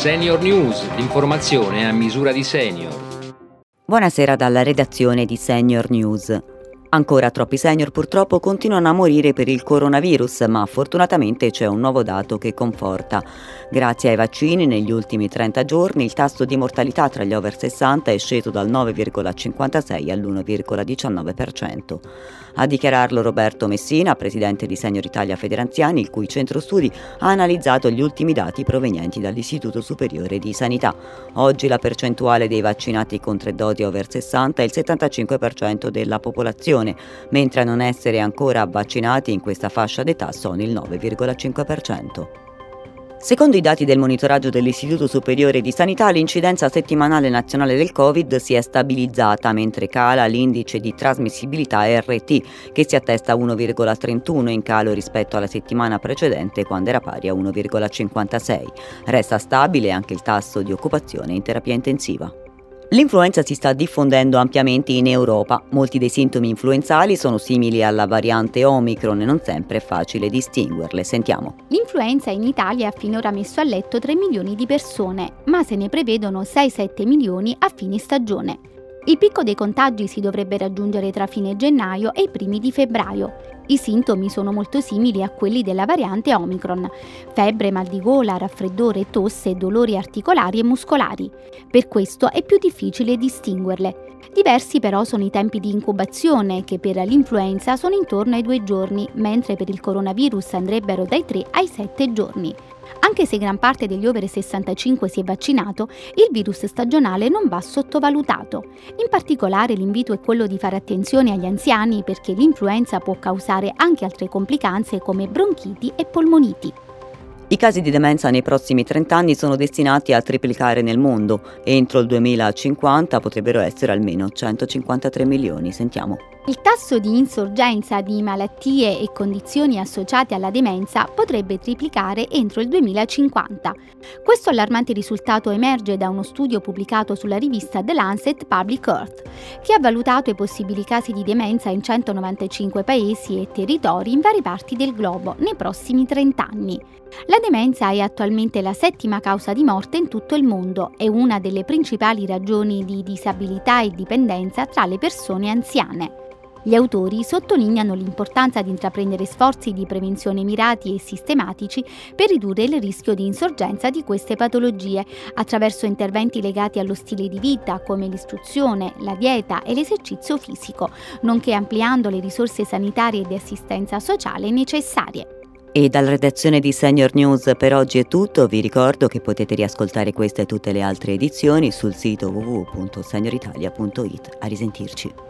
Senior News, l'informazione a misura di senior. Buonasera dalla redazione di Senior News. Ancora troppi senior purtroppo continuano a morire per il coronavirus, ma fortunatamente c'è un nuovo dato che conforta. Grazie ai vaccini negli ultimi 30 giorni il tasso di mortalità tra gli over 60 è sceso dal 9,56 all'1,19%. A dichiararlo Roberto Messina, presidente di Senior Italia Federanziani, il cui centro studi ha analizzato gli ultimi dati provenienti dall'Istituto Superiore di Sanità. Oggi la percentuale dei vaccinati con tre doti over 60 è il 75% della popolazione popolazione, mentre a non essere ancora vaccinati in questa fascia d'età sono il 9,5%. Secondo i dati del monitoraggio dell'Istituto Superiore di Sanità, l'incidenza settimanale nazionale del Covid si è stabilizzata mentre cala l'indice di trasmissibilità RT, che si attesta a 1,31 in calo rispetto alla settimana precedente quando era pari a 1,56. Resta stabile anche il tasso di occupazione in terapia intensiva. L'influenza si sta diffondendo ampiamente in Europa. Molti dei sintomi influenzali sono simili alla variante Omicron e non sempre è facile distinguerle. Sentiamo. L'influenza in Italia ha finora messo a letto 3 milioni di persone, ma se ne prevedono 6-7 milioni a fine stagione. Il picco dei contagi si dovrebbe raggiungere tra fine gennaio e i primi di febbraio. I sintomi sono molto simili a quelli della variante Omicron. Febbre, mal di gola, raffreddore, tosse, dolori articolari e muscolari. Per questo è più difficile distinguerle. Diversi però sono i tempi di incubazione, che per l'influenza sono intorno ai due giorni, mentre per il coronavirus andrebbero dai 3 ai 7 giorni. Anche se gran parte degli over 65 si è vaccinato, il virus stagionale non va sottovalutato. In particolare l'invito è quello di fare attenzione agli anziani perché l'influenza può causare anche altre complicanze come bronchiti e polmoniti. I casi di demenza nei prossimi 30 anni sono destinati a triplicare nel mondo. Entro il 2050 potrebbero essere almeno 153 milioni. Sentiamo. Il tasso di insorgenza di malattie e condizioni associate alla demenza potrebbe triplicare entro il 2050. Questo allarmante risultato emerge da uno studio pubblicato sulla rivista The Lancet Public Health, che ha valutato i possibili casi di demenza in 195 paesi e territori in varie parti del globo nei prossimi 30 anni. La demenza è attualmente la settima causa di morte in tutto il mondo e una delle principali ragioni di disabilità e dipendenza tra le persone anziane. Gli autori sottolineano l'importanza di intraprendere sforzi di prevenzione mirati e sistematici per ridurre il rischio di insorgenza di queste patologie attraverso interventi legati allo stile di vita come l'istruzione, la dieta e l'esercizio fisico, nonché ampliando le risorse sanitarie e di assistenza sociale necessarie. E dalla redazione di Senior News per oggi è tutto, vi ricordo che potete riascoltare queste e tutte le altre edizioni sul sito www.senioritalia.it. A risentirci.